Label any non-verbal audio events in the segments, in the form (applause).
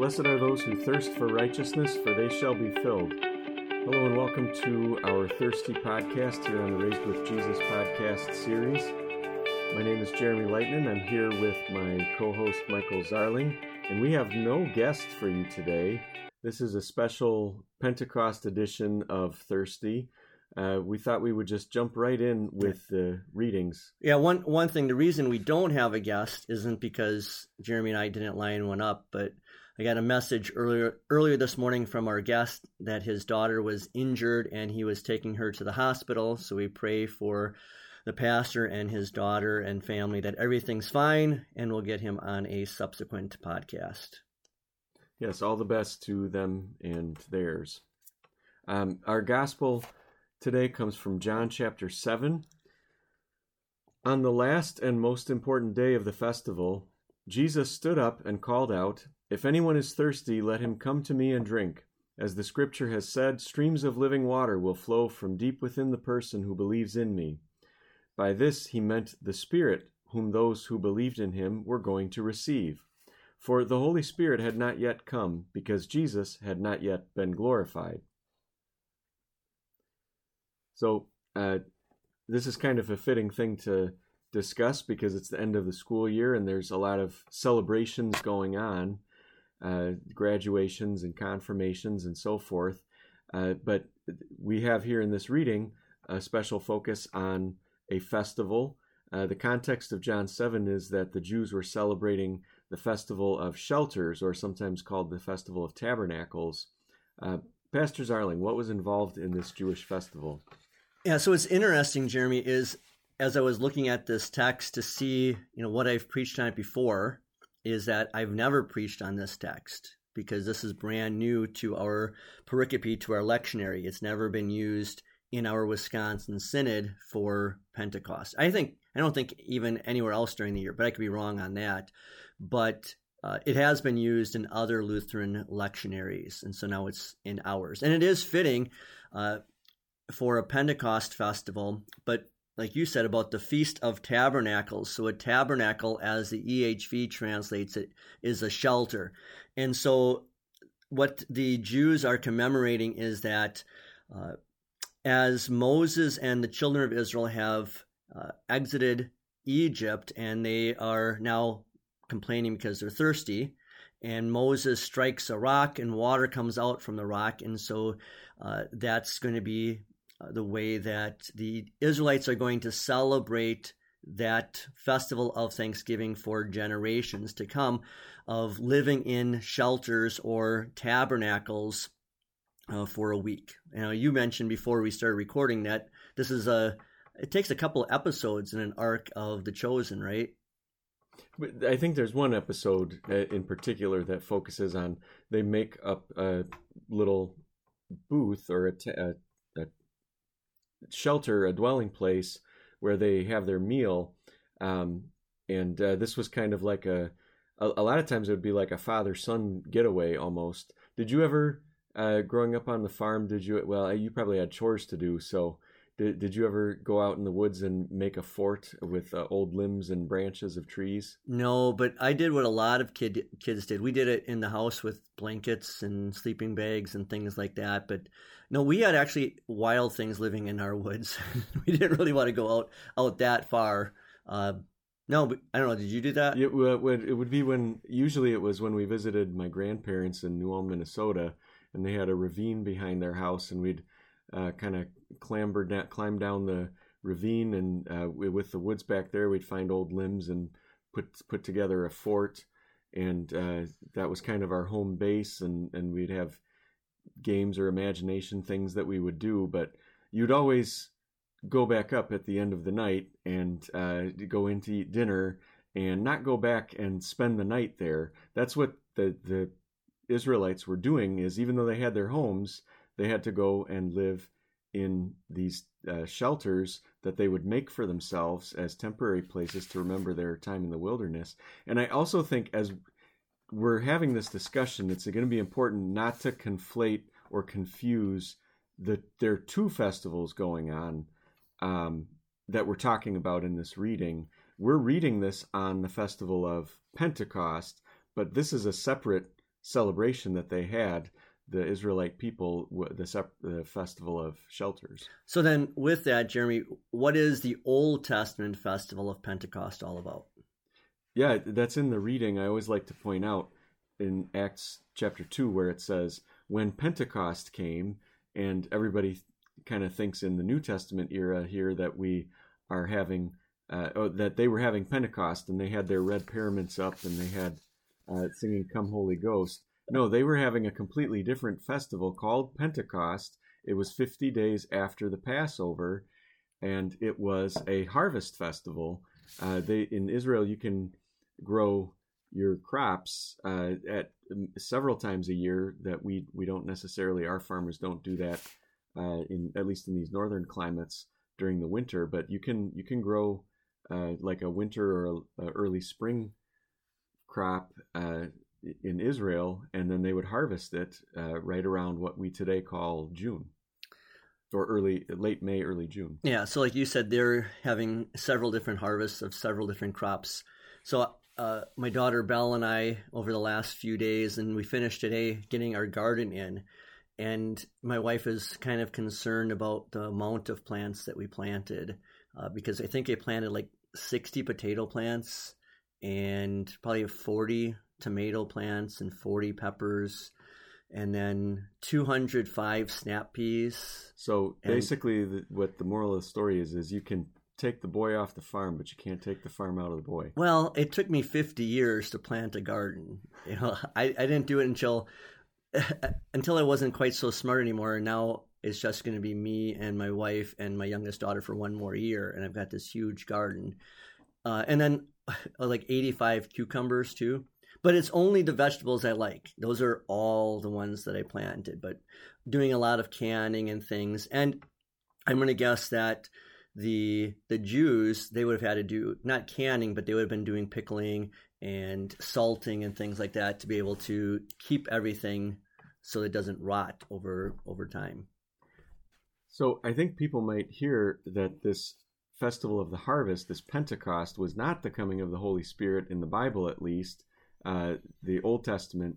Blessed are those who thirst for righteousness, for they shall be filled. Hello and welcome to our Thirsty podcast here on the Raised with Jesus podcast series. My name is Jeremy Laitinen. I'm here with my co host Michael Zarling, and we have no guest for you today. This is a special Pentecost edition of Thirsty. Uh, we thought we would just jump right in with the readings. Yeah, one one thing. The reason we don't have a guest isn't because Jeremy and I didn't line one up, but I got a message earlier earlier this morning from our guest that his daughter was injured and he was taking her to the hospital. So we pray for the pastor and his daughter and family that everything's fine, and we'll get him on a subsequent podcast. Yes, all the best to them and theirs. Um, our gospel today comes from John chapter 7. On the last and most important day of the festival, Jesus stood up and called out, If anyone is thirsty, let him come to me and drink. As the scripture has said, streams of living water will flow from deep within the person who believes in me. By this he meant the Spirit, whom those who believed in him were going to receive. For the Holy Spirit had not yet come, because Jesus had not yet been glorified. So, uh, this is kind of a fitting thing to discuss because it's the end of the school year and there's a lot of celebrations going on, uh, graduations and confirmations and so forth. Uh, but we have here in this reading a special focus on a festival. Uh, the context of John 7 is that the Jews were celebrating the festival of shelters, or sometimes called the festival of tabernacles. Uh, Pastor Zarling, what was involved in this Jewish festival? Yeah, so what's interesting, Jeremy, is as I was looking at this text to see, you know, what I've preached on it before, is that I've never preached on this text because this is brand new to our pericope, to our lectionary. It's never been used in our Wisconsin Synod for Pentecost. I think I don't think even anywhere else during the year, but I could be wrong on that. But uh, it has been used in other Lutheran lectionaries, and so now it's in ours, and it is fitting. Uh, for a Pentecost festival, but like you said about the Feast of Tabernacles. So, a tabernacle, as the EHV translates it, is a shelter. And so, what the Jews are commemorating is that uh, as Moses and the children of Israel have uh, exited Egypt and they are now complaining because they're thirsty, and Moses strikes a rock and water comes out from the rock. And so, uh, that's going to be the way that the Israelites are going to celebrate that festival of Thanksgiving for generations to come, of living in shelters or tabernacles uh, for a week. Now, you mentioned before we started recording that this is a it takes a couple episodes in an arc of the chosen, right? I think there's one episode uh, in particular that focuses on they make up a little booth or a, t- a shelter, a dwelling place where they have their meal. Um, and uh, this was kind of like a, a, a lot of times it would be like a father son getaway almost. Did you ever, uh, growing up on the farm, did you, well, you probably had chores to do. So did, did you ever go out in the woods and make a fort with uh, old limbs and branches of trees? No, but I did what a lot of kid kids did. We did it in the house with blankets and sleeping bags and things like that. But no, we had actually wild things living in our woods. (laughs) we didn't really want to go out out that far. Uh, no, but I don't know. Did you do that? It would, it would be when usually it was when we visited my grandparents in New Ulm, Minnesota, and they had a ravine behind their house, and we'd uh, kind of clambered down, climb down the ravine, and uh, with the woods back there, we'd find old limbs and put put together a fort, and uh, that was kind of our home base, and and we'd have games or imagination things that we would do, but you'd always go back up at the end of the night and uh, go in to eat dinner and not go back and spend the night there. That's what the the Israelites were doing. Is even though they had their homes, they had to go and live in these uh, shelters that they would make for themselves as temporary places to remember their time in the wilderness. And I also think as we're having this discussion, it's going to be important not to conflate or confuse the there are two festivals going on um, that we're talking about in this reading. We're reading this on the festival of Pentecost, but this is a separate celebration that they had the Israelite people the, the festival of shelters. So then, with that, Jeremy, what is the Old Testament festival of Pentecost all about? Yeah, that's in the reading. I always like to point out in Acts chapter two where it says when Pentecost came, and everybody kind of thinks in the New Testament era here that we are having uh, oh, that they were having Pentecost and they had their red paraments up and they had uh, singing "Come Holy Ghost." No, they were having a completely different festival called Pentecost. It was 50 days after the Passover, and it was a harvest festival. Uh, they in Israel, you can grow your crops uh, at um, several times a year. That we we don't necessarily our farmers don't do that uh, in at least in these northern climates during the winter. But you can you can grow uh, like a winter or a, a early spring crop uh, in Israel, and then they would harvest it uh, right around what we today call June or early late May, early June. Yeah, so like you said, they're having several different harvests of several different crops. So uh, my daughter Belle and I over the last few days, and we finished today getting our garden in. And my wife is kind of concerned about the amount of plants that we planted uh, because I think I planted like 60 potato plants and probably 40 tomato plants and 40 peppers and then 205 snap peas. So basically, the, what the moral of the story is is you can take the boy off the farm, but you can't take the farm out of the boy. Well, it took me 50 years to plant a garden. (laughs) You know, I, I didn't do it until (laughs) until I wasn't quite so smart anymore. And now it's just going to be me and my wife and my youngest daughter for one more year, and I've got this huge garden. Uh, and then (laughs) like 85 cucumbers too but it's only the vegetables I like. Those are all the ones that I planted, but doing a lot of canning and things. And I'm going to guess that the the Jews they would have had to do not canning, but they would have been doing pickling and salting and things like that to be able to keep everything so it doesn't rot over over time. So I think people might hear that this festival of the harvest, this Pentecost, was not the coming of the Holy Spirit in the Bible, at least, uh, the Old Testament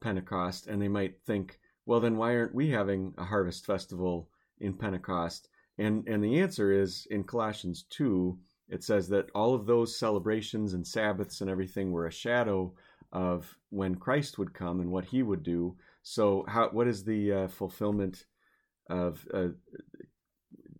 Pentecost, and they might think, well, then why aren't we having a harvest festival in Pentecost? And and the answer is in Colossians two. It says that all of those celebrations and Sabbaths and everything were a shadow of when Christ would come and what He would do. So, how what is the uh, fulfillment of uh,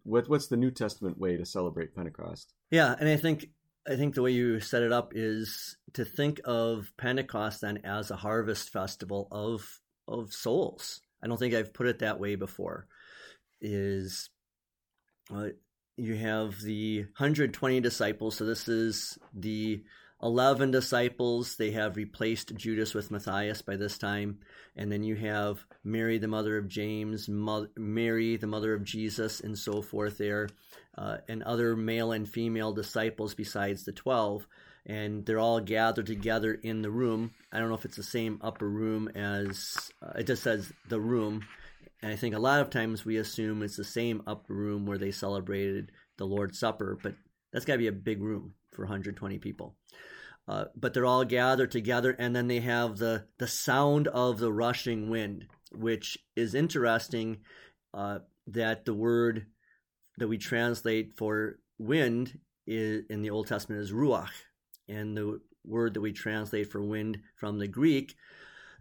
what what's the New Testament way to celebrate Pentecost? Yeah, and I think I think the way you set it up is to think of Pentecost then as a harvest festival of of souls. I don't think I've put it that way before. Is uh, you have the 120 disciples, so this is the 11 disciples. They have replaced Judas with Matthias by this time. And then you have Mary, the mother of James, Mary, the mother of Jesus, and so forth there, uh, and other male and female disciples besides the 12. And they're all gathered together in the room. I don't know if it's the same upper room as, uh, it just says the room. And I think a lot of times we assume it's the same upper room where they celebrated the Lord's Supper, but that's got to be a big room for 120 people. Uh, but they're all gathered together, and then they have the the sound of the rushing wind, which is interesting. Uh, that the word that we translate for wind is, in the Old Testament is ruach, and the word that we translate for wind from the Greek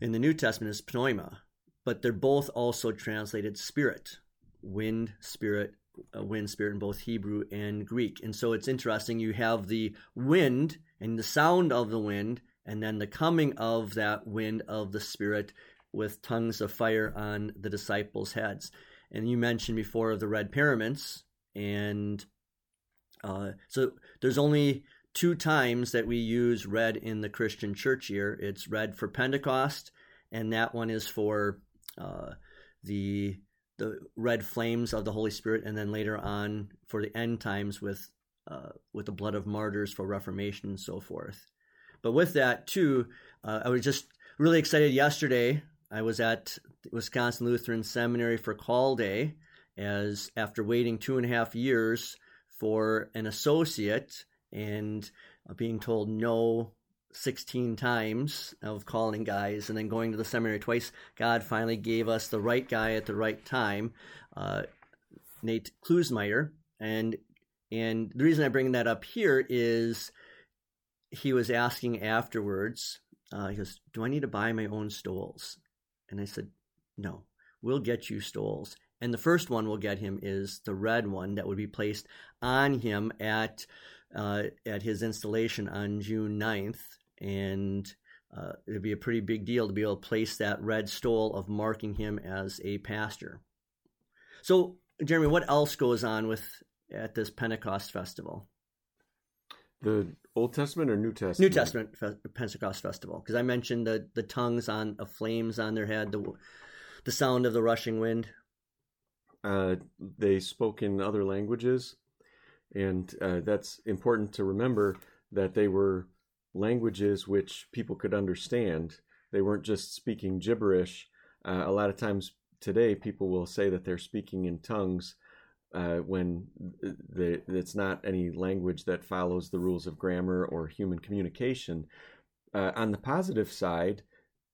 in the New Testament is pneuma. But they're both also translated spirit, wind, spirit, wind spirit in both Hebrew and Greek. And so it's interesting. You have the wind and the sound of the wind, and then the coming of that wind of the Spirit with tongues of fire on the disciples' heads. And you mentioned before of the red paraments, and uh, so there's only two times that we use red in the Christian church year. It's red for Pentecost, and that one is for uh, the the red flames of the Holy Spirit, and then later on for the end times with uh, with the blood of martyrs for Reformation and so forth. But with that too, uh, I was just really excited yesterday. I was at Wisconsin Lutheran Seminary for call day, as after waiting two and a half years for an associate and being told no 16 times of calling guys and then going to the seminary twice, God finally gave us the right guy at the right time, uh, Nate Klusmeyer. And and the reason I bring that up here is he was asking afterwards, uh, he goes, Do I need to buy my own stoles? And I said, No, we'll get you stoles. And the first one we'll get him is the red one that would be placed on him at uh, at his installation on June 9th. And uh, it'd be a pretty big deal to be able to place that red stole of marking him as a pastor. So, Jeremy, what else goes on with at this Pentecost festival? The Old Testament or New Testament? New Testament Fe- Pentecost festival, because I mentioned the the tongues on of flames on their head, the the sound of the rushing wind. Uh, they spoke in other languages, and uh, that's important to remember that they were languages which people could understand. They weren't just speaking gibberish. Uh, a lot of times today, people will say that they're speaking in tongues uh, when it's not any language that follows the rules of grammar or human communication. Uh, on the positive side,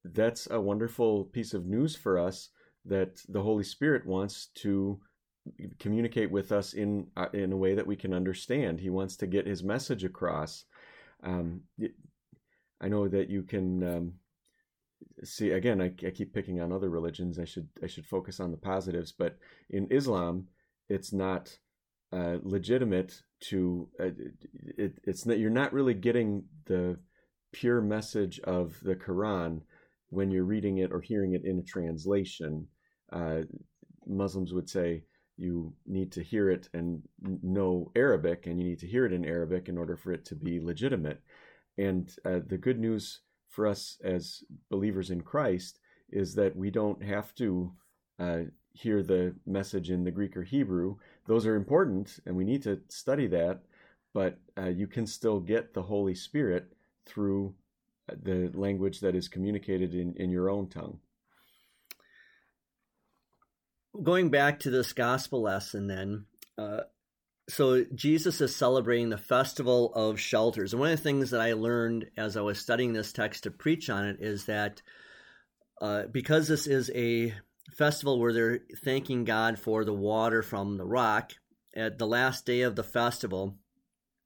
that's a wonderful piece of news for us that the Holy Spirit wants to communicate with us in uh, in a way that we can understand. He wants to get his message across. Um, I know that you can um, see again. I, I, keep picking on other religions. I should I should focus on the positives. But in Islam, it's not uh, legitimate to. Uh, it, it's not. You're not really getting the pure message of the Quran when you're reading it or hearing it in a translation. Uh, Muslims would say you need to hear it and know Arabic, and you need to hear it in Arabic in order for it to be legitimate. And uh, the good news for us as believers in Christ is that we don't have to uh, hear the message in the Greek or Hebrew. Those are important, and we need to study that. But uh, you can still get the Holy Spirit through uh, the language that is communicated in, in your own tongue going back to this gospel lesson, then, uh, so Jesus is celebrating the festival of shelters. And one of the things that I learned as I was studying this text to preach on it is that uh, because this is a festival where they're thanking God for the water from the rock, at the last day of the festival,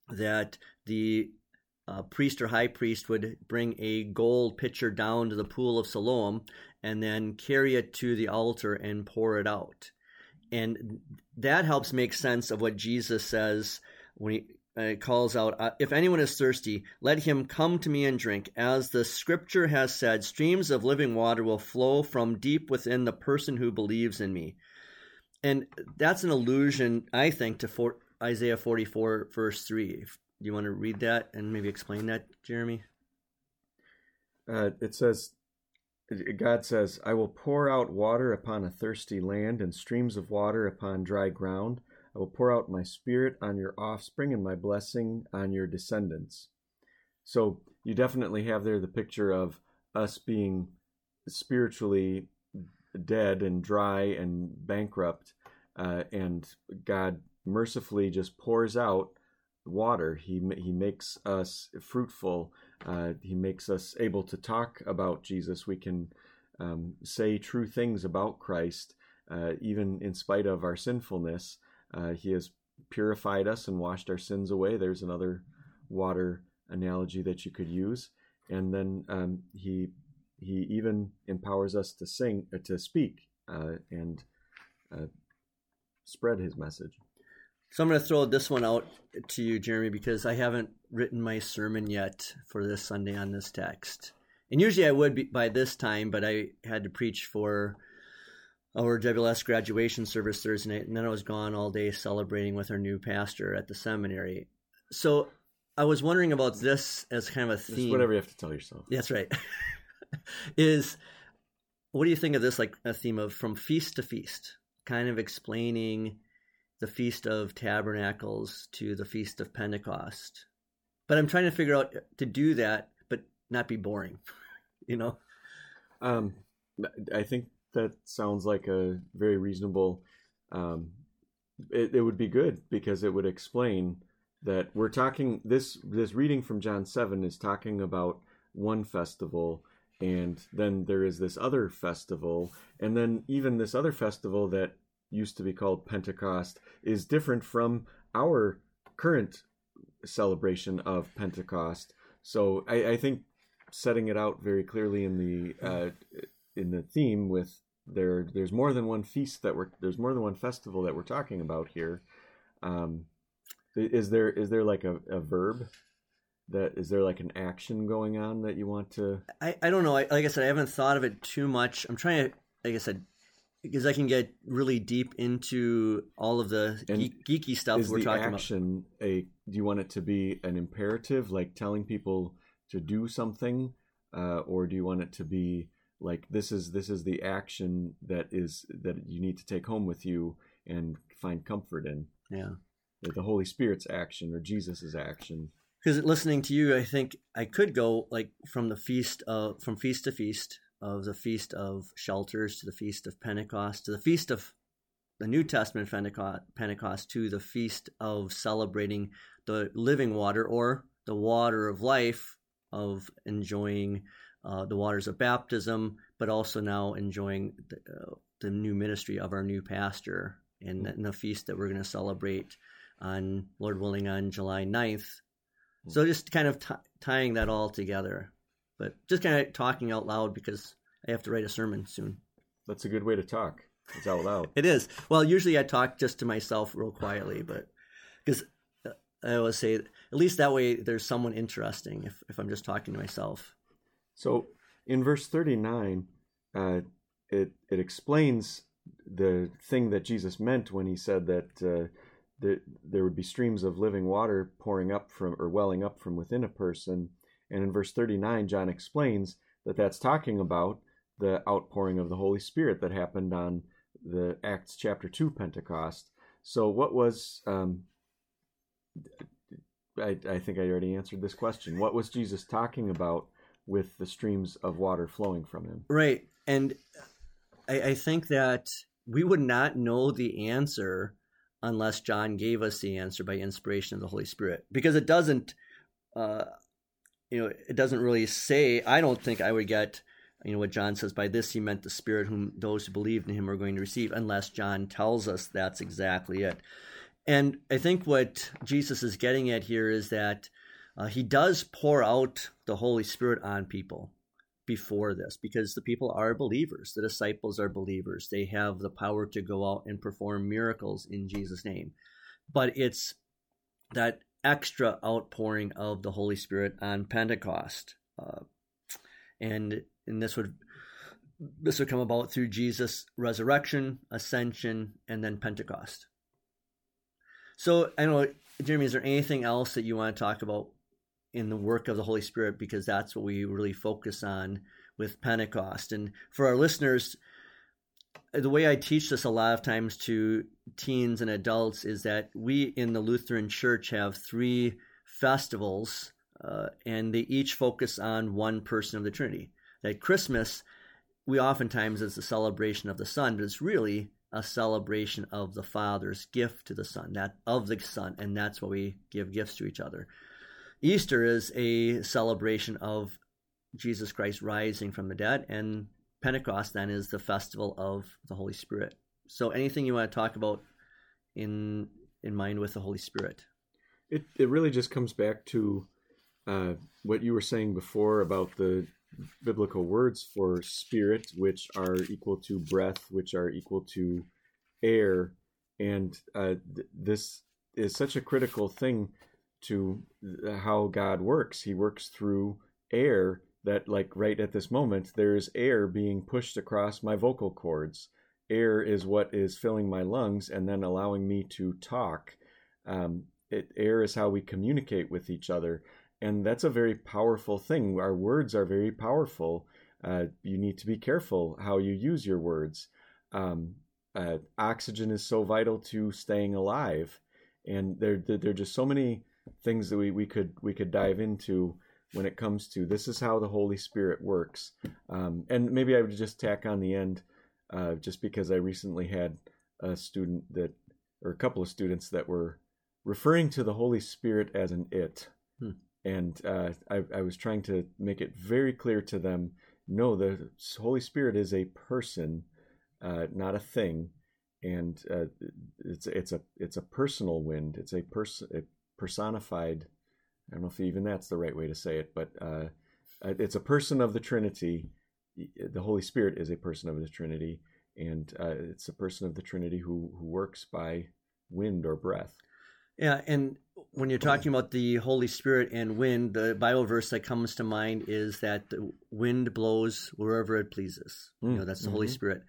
that the uh, priest or high priest would bring a gold pitcher down to the pool of Siloam and then carry it to the altar and pour it out. And that helps make sense of what Jesus says when he uh, calls out, uh, If anyone is thirsty, let him come to me and drink. As the scripture has said, streams of living water will flow from deep within the person who believes in me. And that's an allusion, I think, to for, Isaiah 44, verse 3 you want to read that and maybe explain that, Jeremy? Uh, it says, God says, I will pour out water upon a thirsty land and streams of water upon dry ground. I will pour out my spirit on your offspring and my blessing on your descendants. So you definitely have there the picture of us being spiritually dead and dry and bankrupt, uh, and God mercifully just pours out water. He he makes us fruitful. Uh, he makes us able to talk about Jesus. We can um, say true things about Christ, uh, even in spite of our sinfulness. Uh, he has purified us and washed our sins away. There's another water analogy that you could use. And then um, he he even empowers us to sing, uh, to speak, uh, and uh, spread his message. So I'm going to throw this one out to you, Jeremy, because I haven't written my sermon yet for this Sunday on this text. And usually I would be by this time, but I had to preach for our WLS graduation service Thursday night, and then I was gone all day celebrating with our new pastor at the seminary. So I was wondering about this as kind of a theme. Just whatever you have to tell yourself. That's right. (laughs) is what do you think of this like a theme of from feast to feast, kind of explaining the Feast of Tabernacles to the Feast of Pentecost. But I'm trying to figure out to do that, but not be boring, (laughs) you know? Um, I think that sounds like a very reasonable. Um, it, it would be good because it would explain that we're talking this this reading from John seven is talking about one festival and then there is this other festival and then even this other festival that used to be called pentecost is different from our current celebration of pentecost. So i, I think setting it out very clearly in the uh, in the theme with there there's more than one feast that we're there's more than one festival that we're talking about here. Um, is there is there like a, a verb that is there like an action going on that you want to? I, I don't know. I, like i said i haven't thought of it too much. I'm trying to like i said because i can get really deep into all of the geek, geeky stuff is we're the talking action a do you want it to be an imperative like telling people to do something uh, or do you want it to be like this is this is the action that is that you need to take home with you and find comfort in? Yeah. The holy spirit's action or jesus's action. Because listening to you, I think I could go like from the feast of from feast to feast of the feast of shelters to the feast of Pentecost to the feast of the New Testament Pentecost, Pentecost to the feast of celebrating the living water or the water of life of enjoying uh, the waters of baptism, but also now enjoying the, uh, the new ministry of our new pastor and, and the feast that we're going to celebrate on Lord willing on July 9th so just kind of t- tying that all together, but just kind of talking out loud because I have to write a sermon soon. That's a good way to talk. It's out loud. (laughs) it is. Well, usually I talk just to myself real quietly, but because uh, I always say at least that way there's someone interesting if if I'm just talking to myself. So in verse 39, uh, it it explains the thing that Jesus meant when he said that. Uh, that there would be streams of living water pouring up from or welling up from within a person. And in verse 39, John explains that that's talking about the outpouring of the Holy Spirit that happened on the Acts chapter 2 Pentecost. So, what was, um, I, I think I already answered this question. What was Jesus talking about with the streams of water flowing from him? Right. And I, I think that we would not know the answer unless John gave us the answer by inspiration of the Holy Spirit, because it doesn't, uh, you know, it doesn't really say. I don't think I would get, you know, what John says. By this he meant the Spirit, whom those who believe in him are going to receive, unless John tells us that's exactly it. And I think what Jesus is getting at here is that uh, he does pour out the Holy Spirit on people before this because the people are believers. The disciples are believers. They have the power to go out and perform miracles in Jesus' name. But it's that extra outpouring of the Holy Spirit on Pentecost. Uh, and and this would this would come about through Jesus' resurrection, ascension, and then Pentecost. So I know, Jeremy, is there anything else that you want to talk about in the work of the Holy Spirit because that's what we really focus on with Pentecost. And for our listeners, the way I teach this a lot of times to teens and adults is that we in the Lutheran Church have three festivals, uh, and they each focus on one person of the Trinity. At Christmas, we oftentimes it's a celebration of the Son, but it's really a celebration of the Father's gift to the Son, that of the Son, and that's why we give gifts to each other. Easter is a celebration of Jesus Christ rising from the dead, and Pentecost then is the festival of the Holy Spirit. So, anything you want to talk about in in mind with the Holy Spirit? It it really just comes back to uh, what you were saying before about the biblical words for spirit, which are equal to breath, which are equal to air, and uh, th- this is such a critical thing to how God works. He works through air that like right at this moment there's air being pushed across my vocal cords. Air is what is filling my lungs and then allowing me to talk. Um, it, air is how we communicate with each other, and that's a very powerful thing. Our words are very powerful. Uh, you need to be careful how you use your words. Um, uh, oxygen is so vital to staying alive, and there there are just so many things that we, we could we could dive into when it comes to this is how the Holy Spirit works. Um, and maybe I would just tack on the end, uh, just because I recently had a student that, or a couple of students that were referring to the Holy Spirit as an it. Hmm. and uh, I, I was trying to make it very clear to them. No, the Holy Spirit is a person, uh, not a thing, and uh, it's it's a it's a personal wind. It's a person a personified. I don't know if even that's the right way to say it, but uh, it's a person of the Trinity. The Holy Spirit is a person of the Trinity, and uh, it's a person of the Trinity who who works by wind or breath. Yeah, and when you're talking about the Holy Spirit and wind, the Bible verse that comes to mind is that the wind blows wherever it pleases. Mm, you know, that's the mm-hmm. Holy Spirit.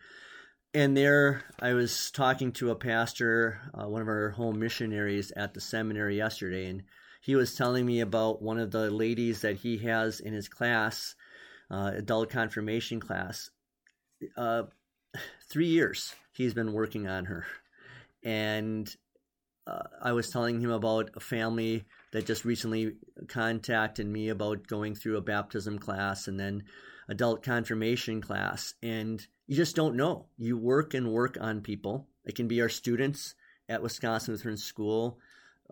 And there, I was talking to a pastor, uh, one of our home missionaries at the seminary yesterday, and he was telling me about one of the ladies that he has in his class, uh, adult confirmation class. Uh, three years he's been working on her, and uh, I was telling him about a family that just recently contacted me about going through a baptism class and then adult confirmation class. And you just don't know. You work and work on people. It can be our students at Wisconsin Lutheran School,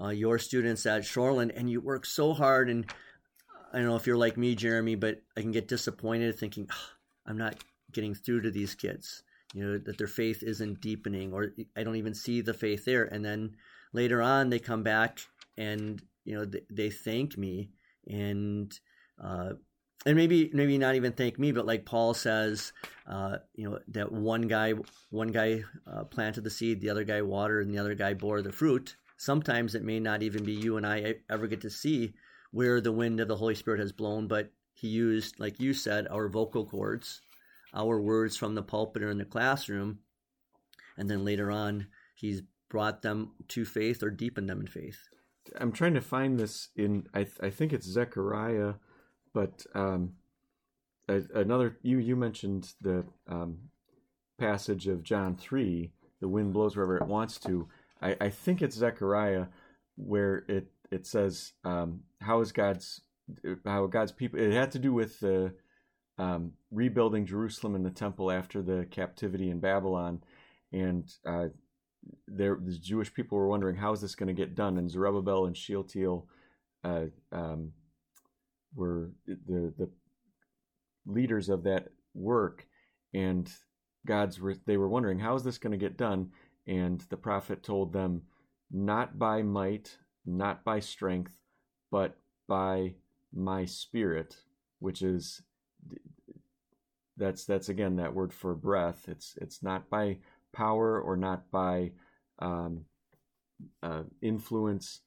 uh, your students at Shoreland, and you work so hard. And I don't know if you're like me, Jeremy, but I can get disappointed thinking, oh, I'm not getting through to these kids. You know, that their faith isn't deepening, or I don't even see the faith there. And then later on they come back and you know they, they thank me and uh, and maybe maybe not even thank me, but like Paul says, uh, you know that one guy one guy uh, planted the seed, the other guy watered, and the other guy bore the fruit. Sometimes it may not even be you and I ever get to see where the wind of the Holy Spirit has blown, but he used, like you said, our vocal cords, our words from the pulpit or in the classroom, and then later on, he's brought them to faith or deepened them in faith. I'm trying to find this in I I think it's Zechariah, but um, another you you mentioned the um, passage of John three, the wind blows wherever it wants to. I, I think it's Zechariah where it it says um, how is God's how God's people it had to do with the um, rebuilding Jerusalem and the temple after the captivity in Babylon, and uh, there the Jewish people were wondering how is this going to get done, and Zerubbabel and Shealtiel uh, um, were the the leaders of that work, and God's they were wondering how is this going to get done, and the prophet told them, not by might, not by strength, but by my spirit, which is that's that's again that word for breath. It's it's not by power or not by um, uh, influence,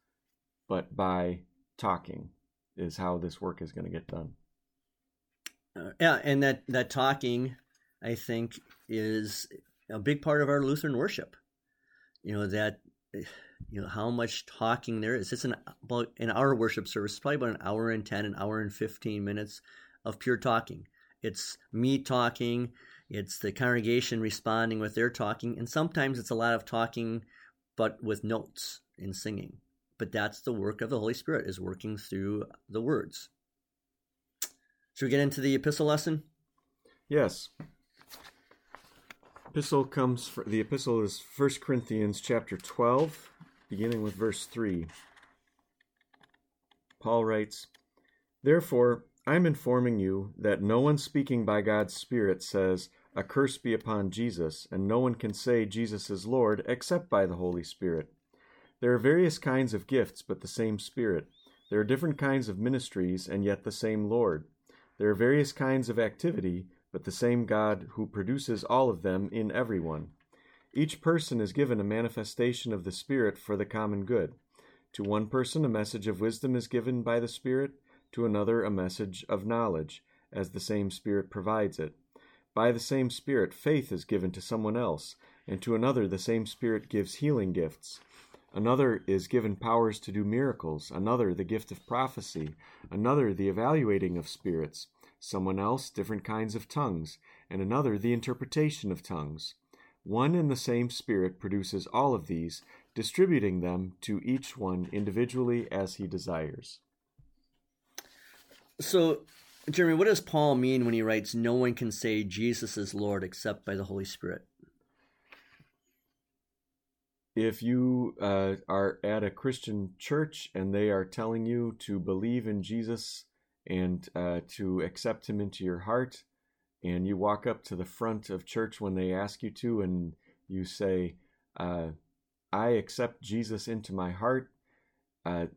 but by talking is how this work is going to get done. Uh, yeah, and that that talking, I think, is a big part of our Lutheran worship. You know that eh, you know how much talking there is. It's an about in our worship service, probably about an hour and ten, an hour and fifteen minutes of pure talking. It's me talking it's the congregation responding with their talking, and sometimes it's a lot of talking, but with notes and singing. But that's the work of the Holy Spirit is working through the words. Should we get into the epistle lesson? Yes. Epistle comes the epistle is 1 Corinthians chapter 12, beginning with verse 3. Paul writes, Therefore, I'm informing you that no one speaking by God's Spirit says, A curse be upon Jesus, and no one can say Jesus is Lord except by the Holy Spirit. There are various kinds of gifts, but the same Spirit. There are different kinds of ministries, and yet the same Lord. There are various kinds of activity, but the same God who produces all of them in everyone. Each person is given a manifestation of the Spirit for the common good. To one person, a message of wisdom is given by the Spirit to another a message of knowledge, as the same Spirit provides it. By the same Spirit, faith is given to someone else, and to another the same Spirit gives healing gifts. Another is given powers to do miracles, another the gift of prophecy, another the evaluating of spirits, someone else different kinds of tongues, and another the interpretation of tongues. One and the same Spirit produces all of these, distributing them to each one individually as he desires. So, Jeremy, what does Paul mean when he writes, No one can say Jesus is Lord except by the Holy Spirit? if you uh, are at a Christian church and they are telling you to believe in Jesus and uh, to accept Him into your heart, and you walk up to the front of church when they ask you to, and you say, uh, I accept Jesus into my heart, uh,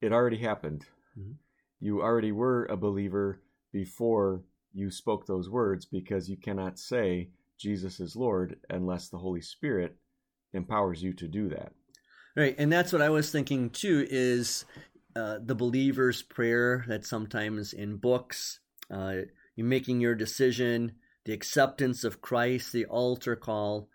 it already happened. Mm-hmm. You already were a believer before you spoke those words because you cannot say Jesus is Lord unless the Holy Spirit empowers you to do that. Right, and that's what I was thinking too. Is uh, the believer's prayer that sometimes in books, uh, you making your decision, the acceptance of Christ, the altar call.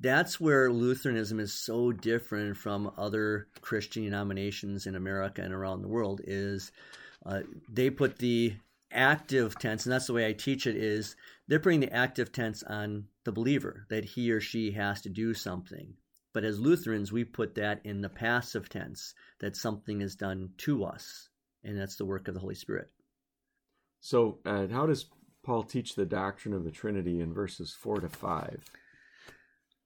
That's where Lutheranism is so different from other Christian denominations in America and around the world. Is uh, they put the active tense, and that's the way I teach it. Is they're putting the active tense on the believer that he or she has to do something. But as Lutherans, we put that in the passive tense that something is done to us, and that's the work of the Holy Spirit. So, uh, how does Paul teach the doctrine of the Trinity in verses 4 to 5?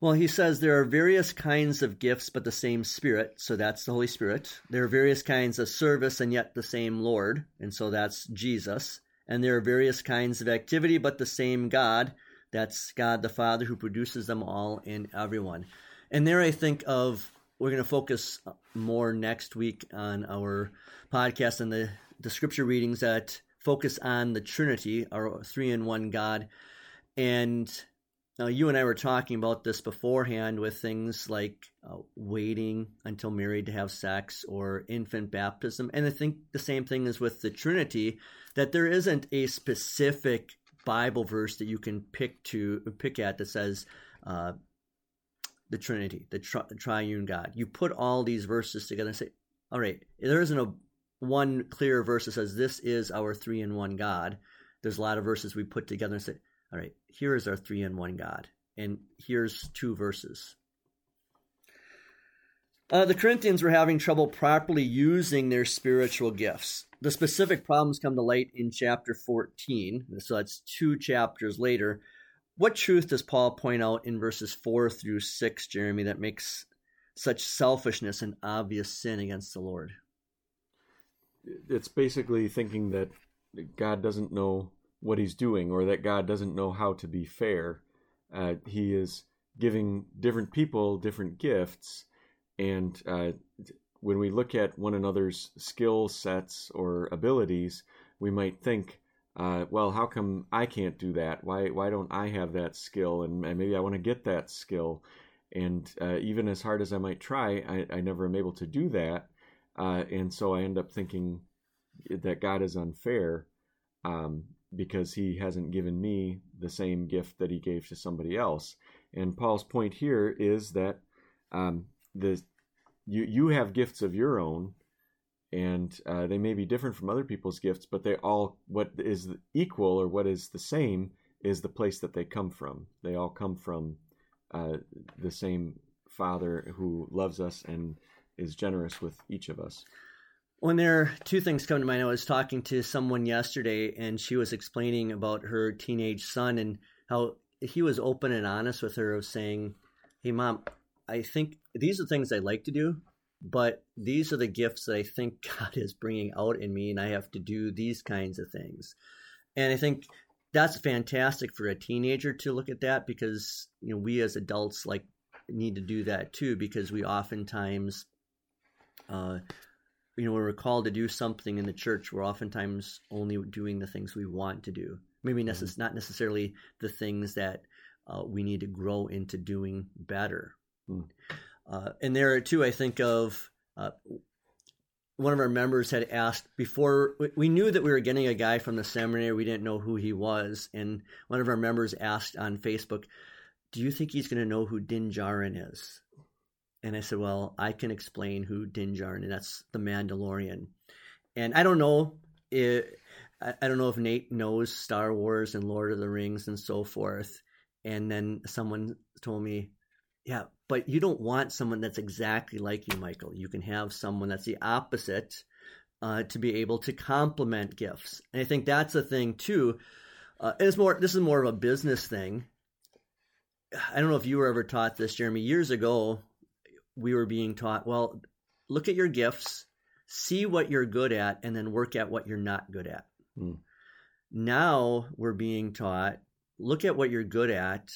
Well, he says there are various kinds of gifts, but the same Spirit, so that's the Holy Spirit. There are various kinds of service, and yet the same Lord, and so that's Jesus and there are various kinds of activity, but the same God. That's God the Father who produces them all in everyone. And there I think of, we're going to focus more next week on our podcast and the, the scripture readings that focus on the Trinity, our three in one God. And now, you and I were talking about this beforehand with things like uh, waiting until married to have sex or infant baptism. And I think the same thing is with the Trinity, that there isn't a specific Bible verse that you can pick to pick at that says uh, the Trinity, the tri- triune God. You put all these verses together and say, all right, there isn't a one clear verse that says this is our three in one God. There's a lot of verses we put together and say, all right, here is our three in one God. And here's two verses. Uh, the Corinthians were having trouble properly using their spiritual gifts. The specific problems come to light in chapter 14, so that's two chapters later. What truth does Paul point out in verses 4 through 6, Jeremy, that makes such selfishness an obvious sin against the Lord? It's basically thinking that God doesn't know what he's doing or that God doesn't know how to be fair. Uh, he is giving different people different gifts. And uh, when we look at one another's skill sets or abilities, we might think, uh, well, how come I can't do that? Why why don't I have that skill? And, and maybe I want to get that skill. And uh, even as hard as I might try, I, I never am able to do that. Uh, and so I end up thinking that God is unfair. Um, because he hasn't given me the same gift that he gave to somebody else. And Paul's point here is that um, the you you have gifts of your own, and uh, they may be different from other people's gifts, but they all what is equal or what is the same is the place that they come from. They all come from uh, the same Father who loves us and is generous with each of us. When there are two things come to mind, I was talking to someone yesterday, and she was explaining about her teenage son and how he was open and honest with her, of saying, "Hey, mom, I think these are things I like to do, but these are the gifts that I think (laughs) God is bringing out in me, and I have to do these kinds of things." And I think that's fantastic for a teenager to look at that because you know we as adults like need to do that too because we oftentimes uh, you know, when we're called to do something in the church, we're oftentimes only doing the things we want to do. Maybe necess- mm-hmm. not necessarily the things that uh, we need to grow into doing better. Mm. Uh, and there too, I think of uh, one of our members had asked before we knew that we were getting a guy from the seminary. We didn't know who he was, and one of our members asked on Facebook, "Do you think he's going to know who Din Djarin is?" And I said, well, I can explain who Din Djarin, and that's the Mandalorian. And I don't know if, I don't know if Nate knows Star Wars and Lord of the Rings and so forth. And then someone told me, yeah, but you don't want someone that's exactly like you, Michael. You can have someone that's the opposite uh, to be able to complement gifts. And I think that's a thing too. Uh, it's more. This is more of a business thing. I don't know if you were ever taught this, Jeremy. Years ago, we were being taught, well, look at your gifts, see what you're good at, and then work at what you're not good at. Hmm. Now we're being taught, look at what you're good at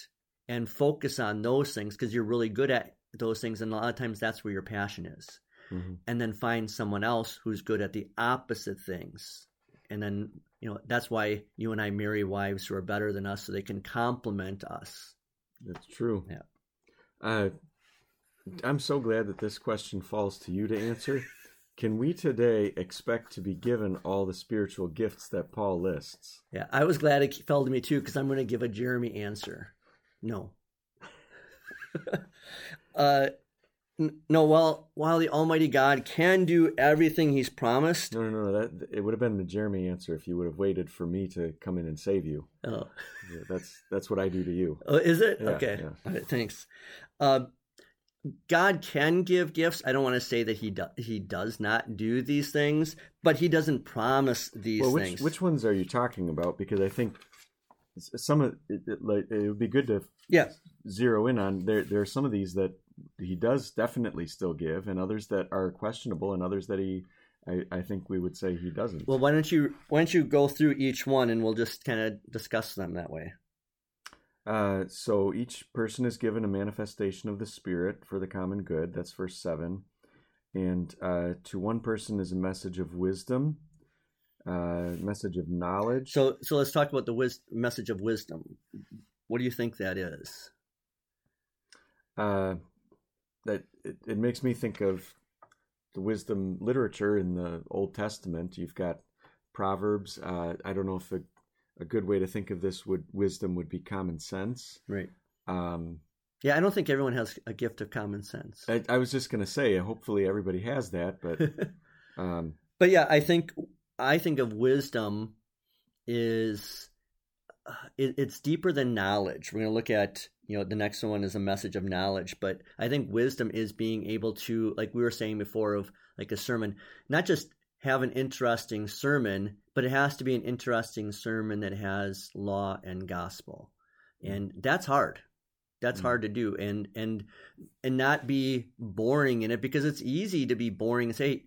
and focus on those things because you're really good at those things. And a lot of times that's where your passion is. hmm And then find someone else who's good at the opposite things. And then, you know, that's why you and I marry wives who are better than us so they can complement us. That's true. Yeah. Uh, I'm so glad that this question falls to you to answer. (laughs) Can we today expect to be given all the spiritual gifts that Paul lists? Yeah, I was glad it fell to me too because I'm going to give a Jeremy answer. No. (laughs) uh, n- no. While while the Almighty God can do everything He's promised, No, no, no. That it would have been the Jeremy answer if you would have waited for me to come in and save you. oh, Yeah, That's that's what I do to you. oh, is it Yeah, okay? yeah. All right, thanks. Uh, God can give gifts. I don't want to say that He do- He does not do these things, but He doesn't promise these Well, which things. which ones are you talking about? Because I think some of it, it, like it would be good to yeah, zero in on. There there are some of these that he does definitely still give, and others that are questionable, and others that he I, I think we would say he doesn't. well, why don't you why don't you go through each one and we'll just kind of discuss them that way. Uh, so each person is given a manifestation of the Spirit for the common good. That's verse 7. And uh, to one person is a message of wisdom, uh, message of knowledge. So, so let's talk about the wis- message of wisdom. What do you think that is? uh, that it, it makes me think of the wisdom literature in the Old Testament. You've got Proverbs. Uh, I don't know if a, a good way to think of this would wisdom would be common sense. Right. Um, Yeah, I don't think everyone has a gift of common sense. I, I was just going to say, hopefully everybody has that, but (laughs) um, but yeah, I think I think of wisdom is uh, it, it's deeper than knowledge. We're going to look at you know the next one is a message of knowledge, but I think wisdom is being able to, like we were saying before, of like a sermon, not just have an interesting sermon, but it has to be an interesting sermon that has law and gospel, and that's hard. That's Mm. hard to do, and and and not be boring in it because it's easy to be boring and say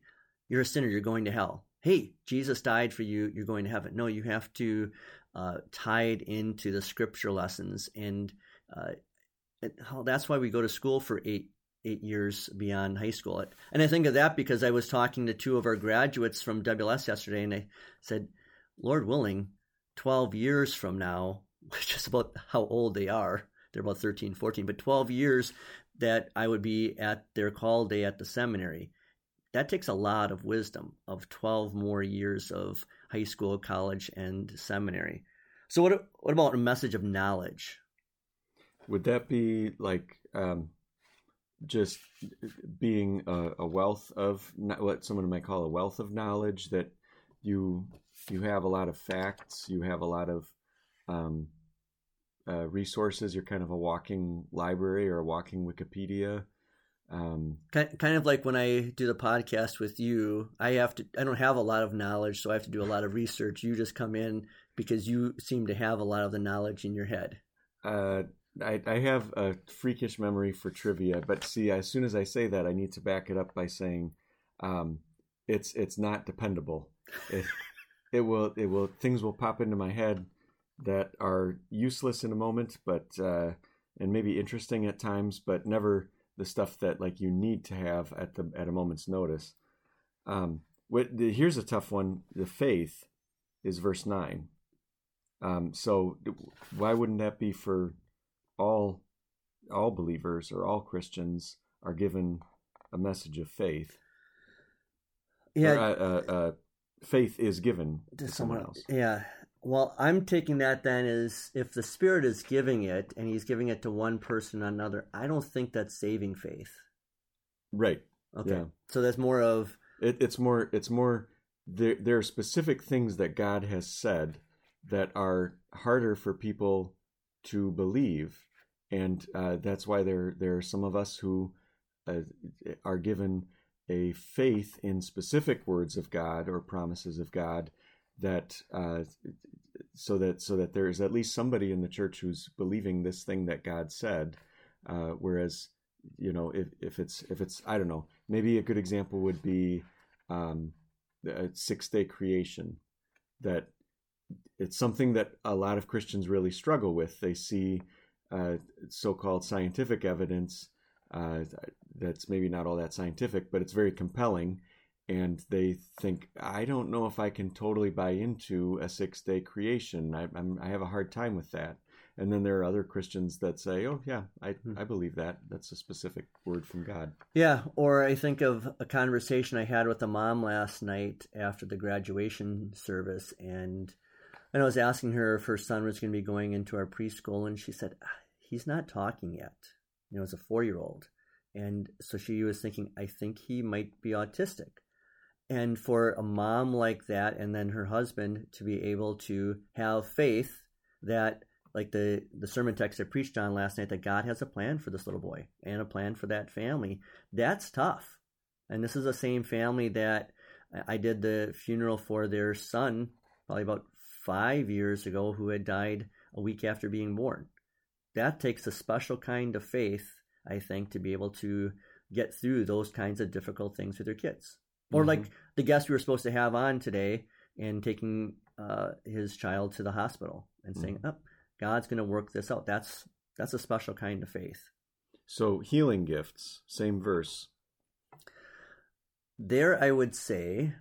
you're a sinner, you're going to hell. Hey, Jesus died for you, you're going to heaven. No, you have to uh, tie it into the scripture lessons, and uh, it, that's why we go to school for eight eight years beyond high school. And I think of that because I was talking to two of our graduates from WLS yesterday, and I said, Lord willing, twelve years from now, (laughs) which is about how old they are. They're about 13, 14, but 12 years that I would be at their call day at the seminary that takes a lot of wisdom of 12 more years of high school, college, and seminary. So what what about a message of knowledge? would that be like um, just being a, a wealth of what someone might call a wealth of knowledge that you you have a lot of facts, you have a lot of um, uh, resources. You're kind of a walking library or a walking Wikipedia. Um, Ki- Kind of like when I do the podcast with you, I have to I don't have a lot of knowledge, so I have to do a lot of research. You just come in because you seem to have a lot of the knowledge in your head. uh, I, I have a freakish memory for trivia, but see, as soon as I say that, I need to back it up by saying um, it's it's not dependable. It, (laughs) it will it will things will pop into my head that are useless in a moment, but uh, and maybe interesting at times, but never the stuff that like you need to have at the at a moment's notice. Um, what, the, here's a tough one. The faith is verse nine. Um, so why wouldn't that be for all all believers or all Christians are given a message of faith? Yeah, Or, uh, uh, uh, faith is given to to someone else. Yeah. Well, I'm taking that then as if the Spirit is giving it and He's giving it to one person or another, I don't think that's saving faith. Right. Okay. Yeah. So that's more of It, it's more. It's more. There, there are specific things that God has said that are harder for people to believe, and uh, that's why there there are some of us who uh, are given a faith in specific words of God or promises of God that uh, so that so that there is at least somebody in the church who's believing this thing that God said, uh, whereas you know, if, if it's if it's I don't know, maybe a good example would be um, the six day creation. That it's something that a lot of Christians really struggle with. They see uh, so called scientific evidence uh, that's maybe not all that scientific, but it's very compelling. And they think, I don't know if I can totally buy into a six day creation. I, I'm, I have a hard time with that. And then there are other Christians that say, "Oh yeah, I Hmm. I believe that. That's a specific word from God." Yeah, or I think of a conversation I had with a mom last night after the graduation service, and and I was asking her if her son was going to be going into our preschool, and she said "Ah, he's not talking yet. You know, as a four year old, and so she was thinking, I think he might be autistic. And for a mom like that, and then her husband to be able to have faith that like the the sermon text I preached on last night that God has a plan for this little boy and a plan for that family. That's tough. And this is the same family that I did the funeral for their son probably about 5 years ago who had died a week after being born. That takes a special kind of faith, I think, to be able to get through those kinds of difficult things with your kids. Or Mhm. like the guest we were supposed to have on today and taking uh, his child to the hospital and saying, "Oh, God's going to work this out." That's that's a special kind of faith. So healing gifts, same verse. There, I would say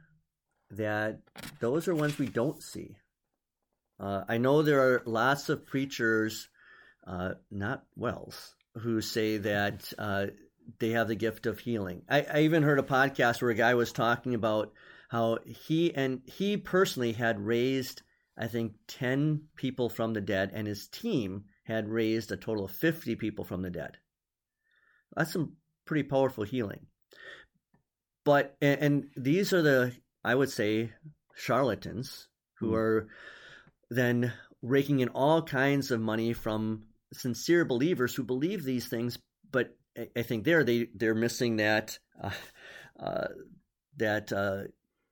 that those are ones we don't see. Uh, I know there are lots of preachers, uh, not WELS, who say that uh, they have the gift of healing. I, I even heard a podcast where a guy was talking about how he and he personally had raised, I think, ten people from the dead, and his team had raised a total of fifty people from the dead. That's some pretty powerful healing. But and, and these are the I would say charlatans who Hmm. are then raking in all kinds of money from sincere believers who believe these things. But I, think there they they're missing that uh, uh, that uh,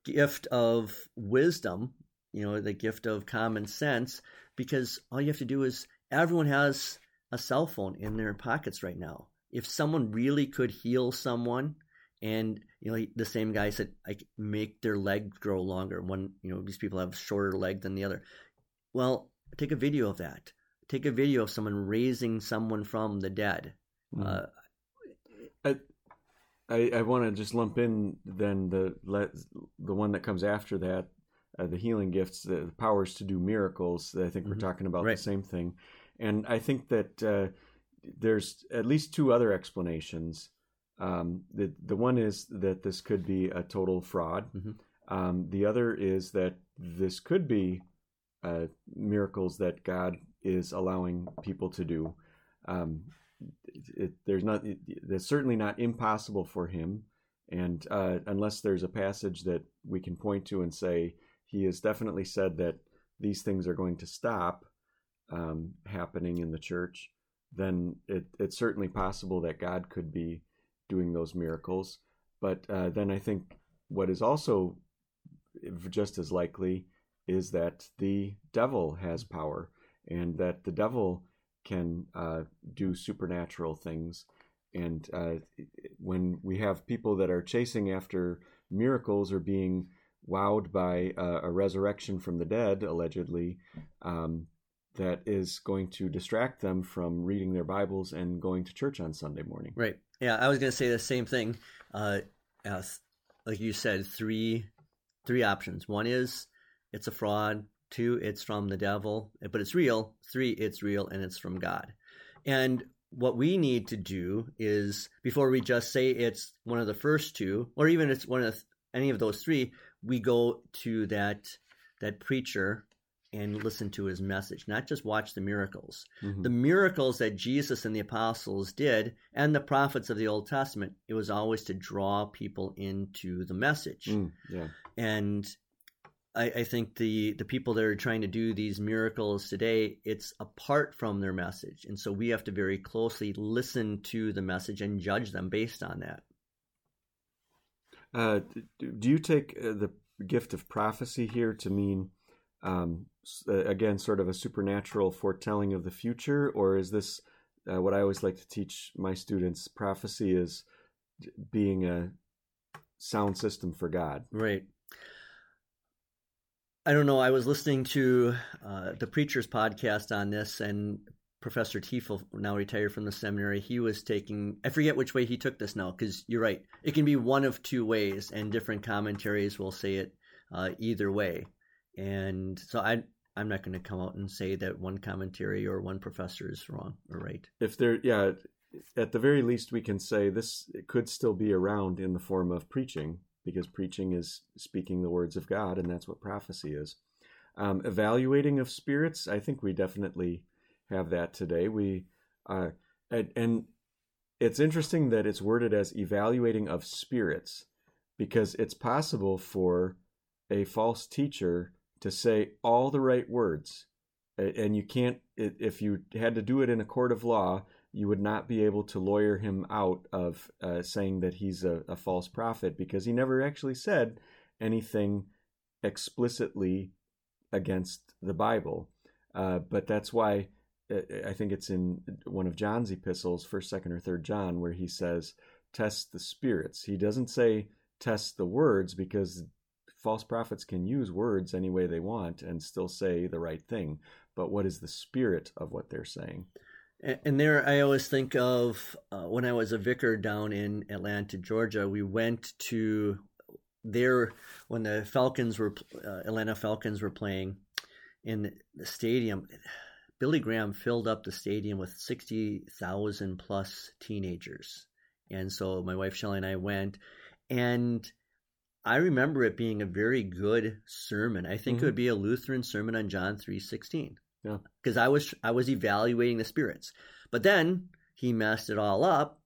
gift of wisdom, you know, the gift of common sense, because all you have to do is everyone has a cell phone in their pockets right now. If someone really could heal someone, and you know the same guy said, I make their leg grow longer. One, you know, these people have shorter leg than the other. Well, take a video of that. Take a video of someone raising someone from the dead. Mhm. Uh, I, I want to just lump in then the let the one that comes after that, uh, the healing gifts, the, the powers to do miracles. I think we're Mhm. talking about Right. the same thing, and I think that uh, there's at least two other explanations. Um, the the one is that this could be a total fraud. Mhm. Um, the other is that this could be uh, miracles that God is allowing people to do. Um, it, there's not that's certainly not impossible for him. And uh, unless there's a passage that we can point to and say he has definitely said that these things are going to stop um, happening in the church then it, it's certainly possible that god could be doing those miracles. But uh, then i think what is also just as likely is that the devil has power and that the devil can uh, do supernatural things. And uh, when we have people that are chasing after miracles or being wowed by uh, a resurrection from the dead, allegedly, um, that is going to distract them from reading their Bibles and going to church on Sunday morning. Right. Yeah, I was going to say the same thing. Uh, as, like you said, three three options. One is it's a fraud. Two, it's from the devil, but it's real. Three, it's real and it's from God. And what we need to do is before we just say it's one of the first two, or even it's one of the, any of those three, we go to that that preacher and listen to his message, not just watch the miracles Mhm. the miracles that Jesus and the apostles did and the prophets of the Old Testament, it was always to draw people into the message. Mm, yeah. And I, I think the, the people that are trying to do these miracles today, it's apart from their message. And so we have to very closely listen to the message and judge them based on that. Uh, do you take uh, the gift of prophecy here to mean, um, uh, again, sort of a supernatural foretelling of the future, or is this uh, what I always like to teach my students prophecy is being a sound system for God. Right. I don't know. I was listening to uh, the preacher's podcast on this, and Professor Tiefel, now retired from the seminary, he was taking, I forget which way he took this now, because you're right. It can be one of two ways, and different commentaries will say it uh, either way. And so I, I'm not going to come out and say that one commentary or one professor is wrong or right. If there, yeah, at the very least, we can say this could still be around in the form of preaching, because preaching is speaking the words of God, and that's what prophecy is. Um, evaluating of spirits, I think we definitely have that today. We uh, and, and it's interesting that it's worded as evaluating of spirits, because it's possible for a false teacher to say all the right words, and you can't. If you had to do it in a court of law, you would not be able to lawyer him out of uh, saying that he's a, a, false prophet because he never actually said anything explicitly against the Bible. Uh, but that's why uh, I think it's in one of John's epistles, first, second, or third John, where he says, "Test the spirits." He doesn't say test the words because false prophets can use words any way they want and still say the right thing. But what is the spirit of what they're saying? And there, I always think of uh, when I was a vicar down in Atlanta, Georgia. We went to there when the Falcons were uh, Atlanta Falcons were playing in the stadium. Billy Graham filled up the stadium with sixty thousand plus teenagers, and so my wife Shelley and I went, and I remember it being a very good sermon. I think mm-hmm. it would be a Lutheran sermon on John three sixteen. Because I was I was evaluating the spirits. But then he messed it all up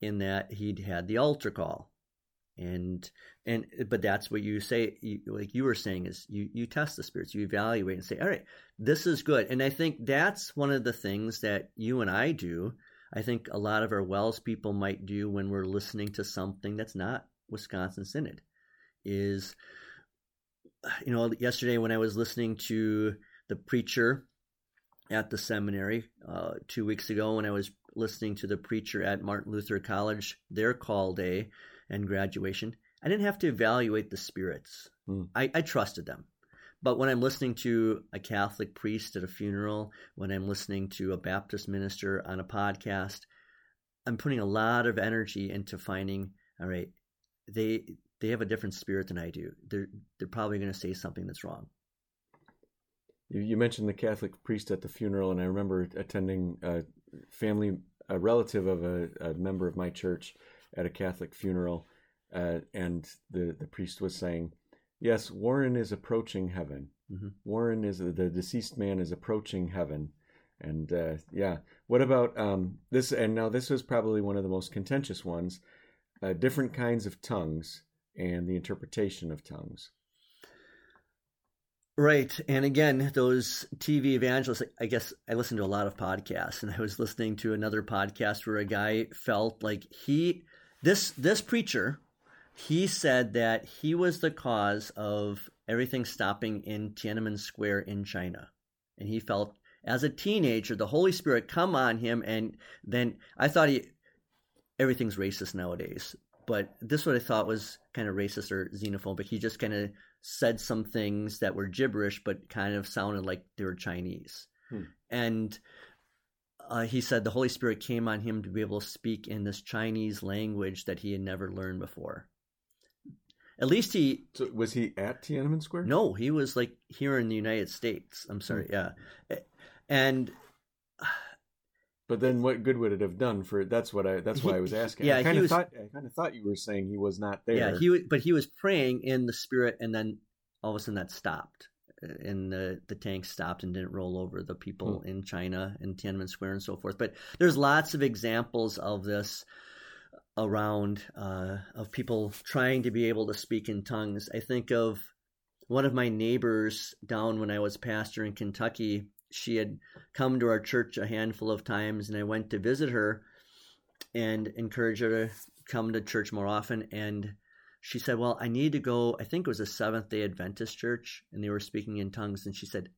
in that he'd had the altar call. And and but that's what you say you, like you were saying is you you test the spirits, you evaluate and say, "All right, this is good." And I think that's one of the things that you and I do. I think a lot of our WELS people might do when we're listening to something that's not Wisconsin Synod is you know yesterday when I was listening to the preacher at the seminary uh, two weeks ago when I was listening to the preacher at Martin Luther College, their call day and graduation. I didn't have to evaluate the spirits. Mm. I, I trusted them. But when I'm listening to a Catholic priest at a funeral, when I'm listening to a Baptist minister on a podcast, I'm putting a lot of energy into finding, all right, they they have a different spirit than I do. They're they're probably going to say something that's wrong. You, you mentioned the Catholic priest at the funeral, and I remember attending a family, a relative of a, a member of my church at a Catholic funeral, uh, and the, the priest was saying, Yes, Warren is approaching heaven. Mm-hmm. Warren is the deceased man is approaching heaven. And uh, yeah, what about um, this? And now this was probably one of the most contentious ones uh, different kinds of tongues and the interpretation of tongues. Right. And again, those TV evangelists, I guess I listen to a lot of podcasts and I was listening to another podcast where a guy felt like he this this preacher, he said that he was the cause of everything stopping in Tiananmen Square in China. And he felt as a teenager the Holy Spirit come on him and then I thought he everything's racist nowadays. But this what I thought was kind of racist or xenophobic. He just kind of said some things that were gibberish, but kind of sounded like they were Chinese. Hmm. And uh, he said the Holy Spirit came on him to be able to speak in this Chinese language that he had never learned before. At least he. So was he at Tiananmen Square? No, he was like here in the United States. I'm sorry, hmm. yeah, and but then, what good would it have done for? That's what I. That's why I was asking. Yeah, I kind of thought. I kind of thought you were saying he was not there. Yeah, he. But he was praying in the spirit, and then all of a sudden that stopped, uh, and the the tank stopped and didn't roll over the people hmm. in China and Tiananmen Square and so forth. But there's lots of examples of this around uh, of people trying to be able to speak in tongues. I think of one of my neighbors down when I was pastor in Kentucky she had come to our church a handful of times, and I went to visit her and encourage her to come to church more often. And she said, Well, I need to go. I think it was a Seventh day Adventist church, and they were speaking in tongues. And she said,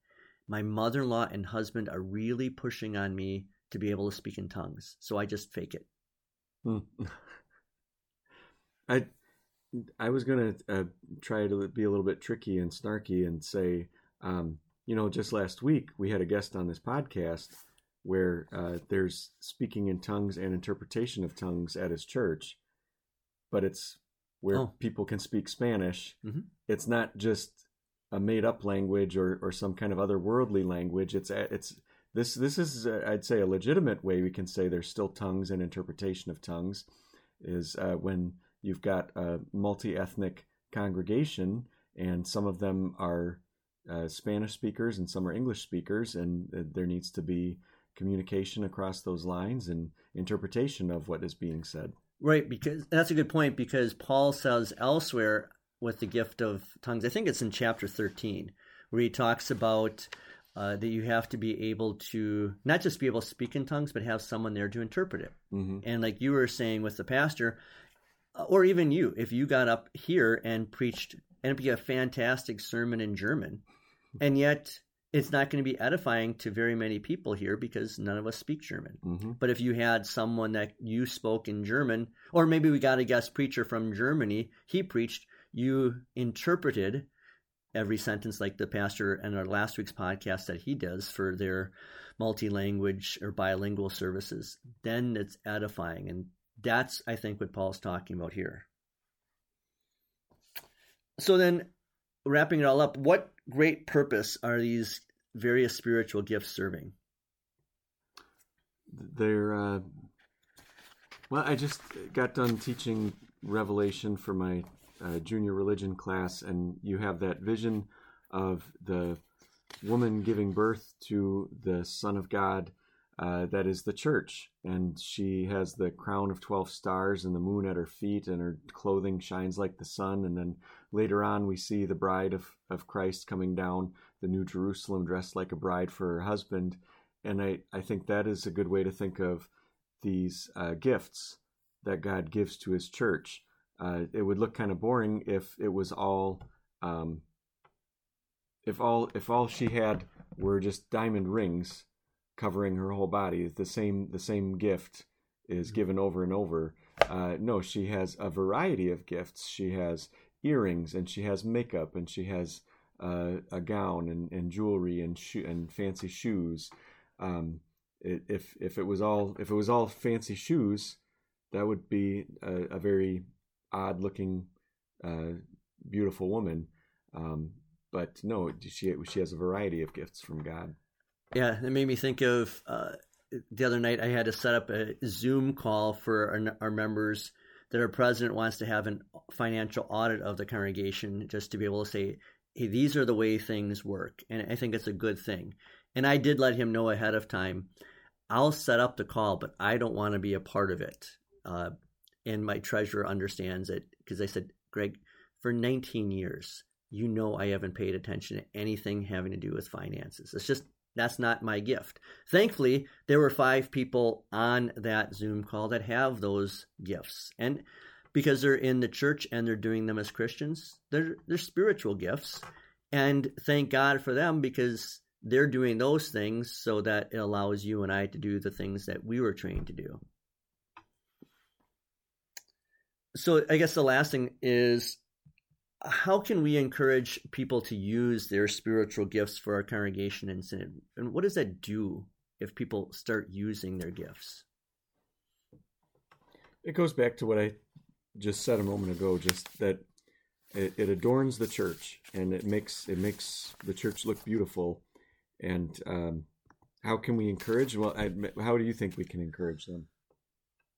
My mother in law and husband are really pushing on me to be able to speak in tongues. So I just fake it. Hmm. (laughs) I I was gonna uh, try to be a little bit tricky and snarky and say, um, you know, just last week we had a guest on this podcast where uh, there's speaking in tongues and interpretation of tongues at his church, but it's where Oh. people can speak Spanish. Mhm. It's not just a made up language or, or some kind of otherworldly language. It's it's this this is uh, I'd say a legitimate way we can say there's still tongues and interpretation of tongues is uh, when you've got a multi ethnic congregation and some of them are uh, Spanish speakers and some are English speakers, and uh, there needs to be communication across those lines and interpretation of what is being said. Right, because that's a good point because Paul says elsewhere with the gift of tongues, I think it's in chapter 13, where he talks about uh, that you have to be able to not just be able to speak in tongues, but have someone there to interpret it. hmm And like you were saying with the pastor, uh, or even you, if you got up here and preached, and it'd be a fantastic sermon in German, and yet it's not going to be edifying to very many people here because none of us speak German. hmm But if you had someone that you spoke in German, or maybe we got a guest preacher from Germany, he preached, you interpreted every sentence like the pastor in our last week's podcast that he does for their multi-language or bilingual services, then it's edifying. And that's, I think, what Paul's talking about here. So then, wrapping it all up, what great purpose are these various spiritual gifts serving? They're uh, well. I just got done teaching Revelation for my uh, junior religion class, and you have that vision of the woman giving birth to the Son of God. Uh, that is the church, and she has the crown of twelve stars and the moon at her feet, and her clothing shines like the sun. And then later on, we see the bride of of Christ coming down, the New Jerusalem, dressed like a bride for her husband and I, I think that is a good way to think of these uh, gifts that God gives to His church. Uh, it would look kind of boring if it was all, um, if all if all she had were just diamond rings covering her whole body. The same the same gift is given over and over. Uh, no, she has a variety of gifts. She has earrings and she has makeup and she has uh, a gown and, and jewelry and shoe and fancy shoes um, it, if if it was all if it was all fancy shoes, that would be a, a very odd looking, uh, beautiful woman. Um, but no, she she has a variety of gifts from God. Yeah, it made me think of uh, the other night. I had to set up a Zoom call for our, our members that our president wants to have a financial audit of the congregation, just to be able to say, "Hey, these are the way things work," and I think it's a good thing. And I did let him know ahead of time. I'll set up the call, but I don't want to be a part of it. Uh, and my treasurer understands it because I said, Greg, for 19 years, you know I haven't paid attention to anything having to do with finances. It's just that's not my gift. Thankfully, there were five people on that Zoom call that have those gifts. And because they're in the church and they're doing them as Christians, they're they're spiritual gifts. And thank God for them because they're doing those things so that it allows you and I to do the things that we were trained to do. So I guess the last thing is how can we encourage people to use their spiritual gifts for our congregation and synod? And what does that do if people start using their gifts? It goes back to what I just said a moment ago, just that it, it adorns the church and it makes it makes the church look beautiful. And um, how can we encourage? Well, I, how do you think we can encourage them?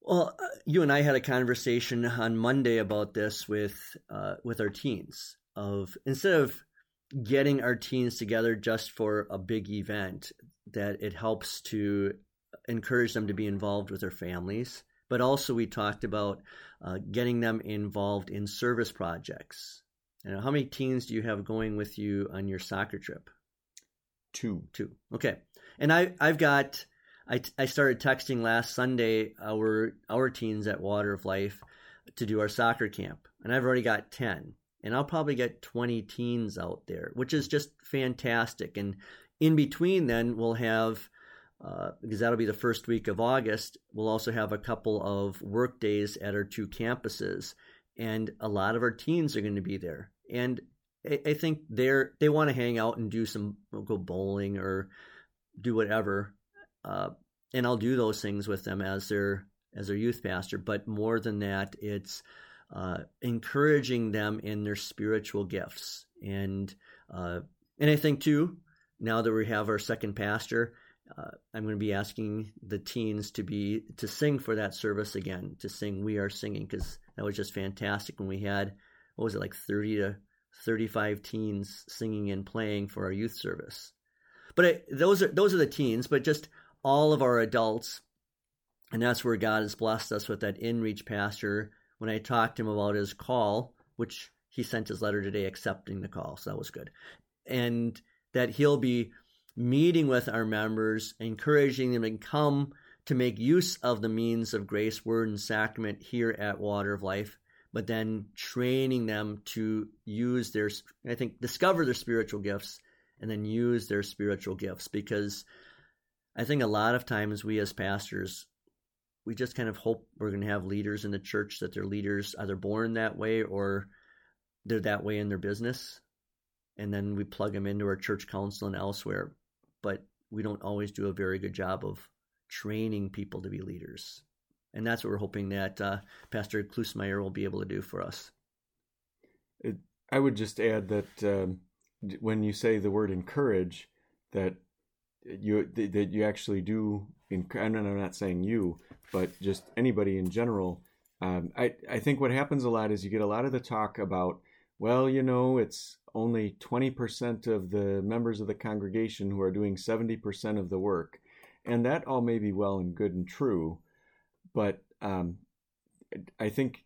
Well, uh, you and I had a conversation on Monday about this with uh, with our teens. Of instead of getting our teens together just for a big event, that it helps to encourage them to be involved with their families. But also, we talked about uh, getting them involved in service projects. And how many teens do you have going with you on your soccer trip? Two. Two. Okay. And I I've got I, I started texting last Sunday our our teens at Water of Life to do our soccer camp, and I've already got ten, and I'll probably get twenty teens out there, which is just fantastic. And in between, then we'll have uh, because that'll be the first week of August. We'll also have a couple of work days at our two campuses, and a lot of our teens are going to be there. And I, I think they're they want to hang out and do some go bowling or do whatever, uh, and I'll do those things with them as their as their youth pastor. But more than that, it's uh, encouraging them in their spiritual gifts, and uh, and I think too now that we have our second pastor uh, I'm going to be asking the teens to be to sing for that service again, to sing "We Are Singing" because that was just fantastic when we had what was it like 30 to 35 teens singing and playing for our youth service. But it, those are those are the teens, but just all of our adults, and that's where God has blessed us with that in-reach pastor. When I talked to him about his call, which he sent his letter today accepting the call, so that was good, and that he'll be meeting with our members, encouraging them to come to make use of the means of grace, word, and sacrament here at Water of Life, but then training them to use their, I think, discover their spiritual gifts and then use their spiritual gifts because I think a lot of times we as pastors, we just kind of hope we're going to have leaders in the church that they're leaders either born that way or they're that way in their business. And then we plug them into our church council and elsewhere but we don't always do a very good job of training people to be leaders. And that's what we're hoping that uh, Pastor Klusmeyer will be able to do for us. I would just add that um, when you say the word encourage, that you that you actually do. And I'm not saying you, but just anybody in general. Um, I I think what happens a lot is you get a lot of the talk about well, you know, it's only 20% of the members of the congregation who are doing 70% of the work. And that all may be well and good and true, but um, I think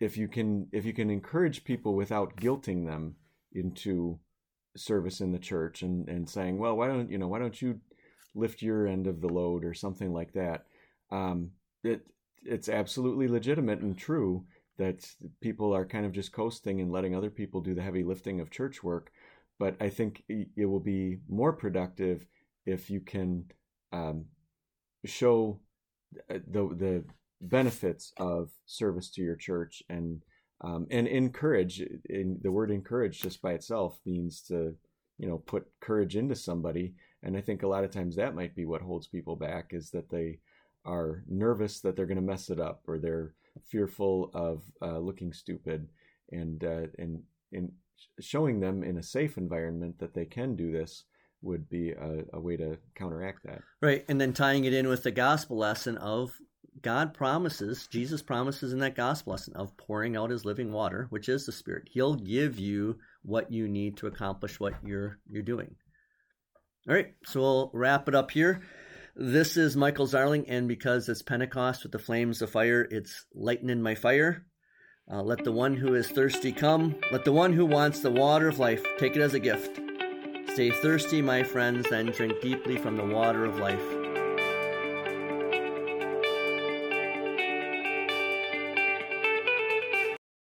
if you can if you can encourage people without guilting them into service in the church and, and saying, well, why don't you know why don't you lift your end of the load or something like that, um, it it's absolutely legitimate and true that people are kind of just coasting and letting other people do the heavy lifting of church work. But I think it will be more productive if you can um, show uh, the the benefits of service to your church and um, and encourage. In the word encourage just by itself means to you know put courage into somebody. And I think a lot of times that might be what holds people back is that they are nervous that they're going to mess it up or they're fearful of uh, looking stupid, and uh, and in showing them in a safe environment that they can do this would be a, a way to counteract that. Right, and then tying it in with the gospel lesson of God promises, Jesus promises in that gospel lesson of pouring out his living water, which is the Spirit. He'll give you what you need to accomplish what you're you're doing. All right, so we'll wrap it up here. This is Michael Zarling, and because it's Pentecost with the flames of fire, it's lightning my fire. Uh, let the one who is thirsty come. Let the one who wants the water of life take it as a gift. Stay thirsty, my friends, and drink deeply from the water of life.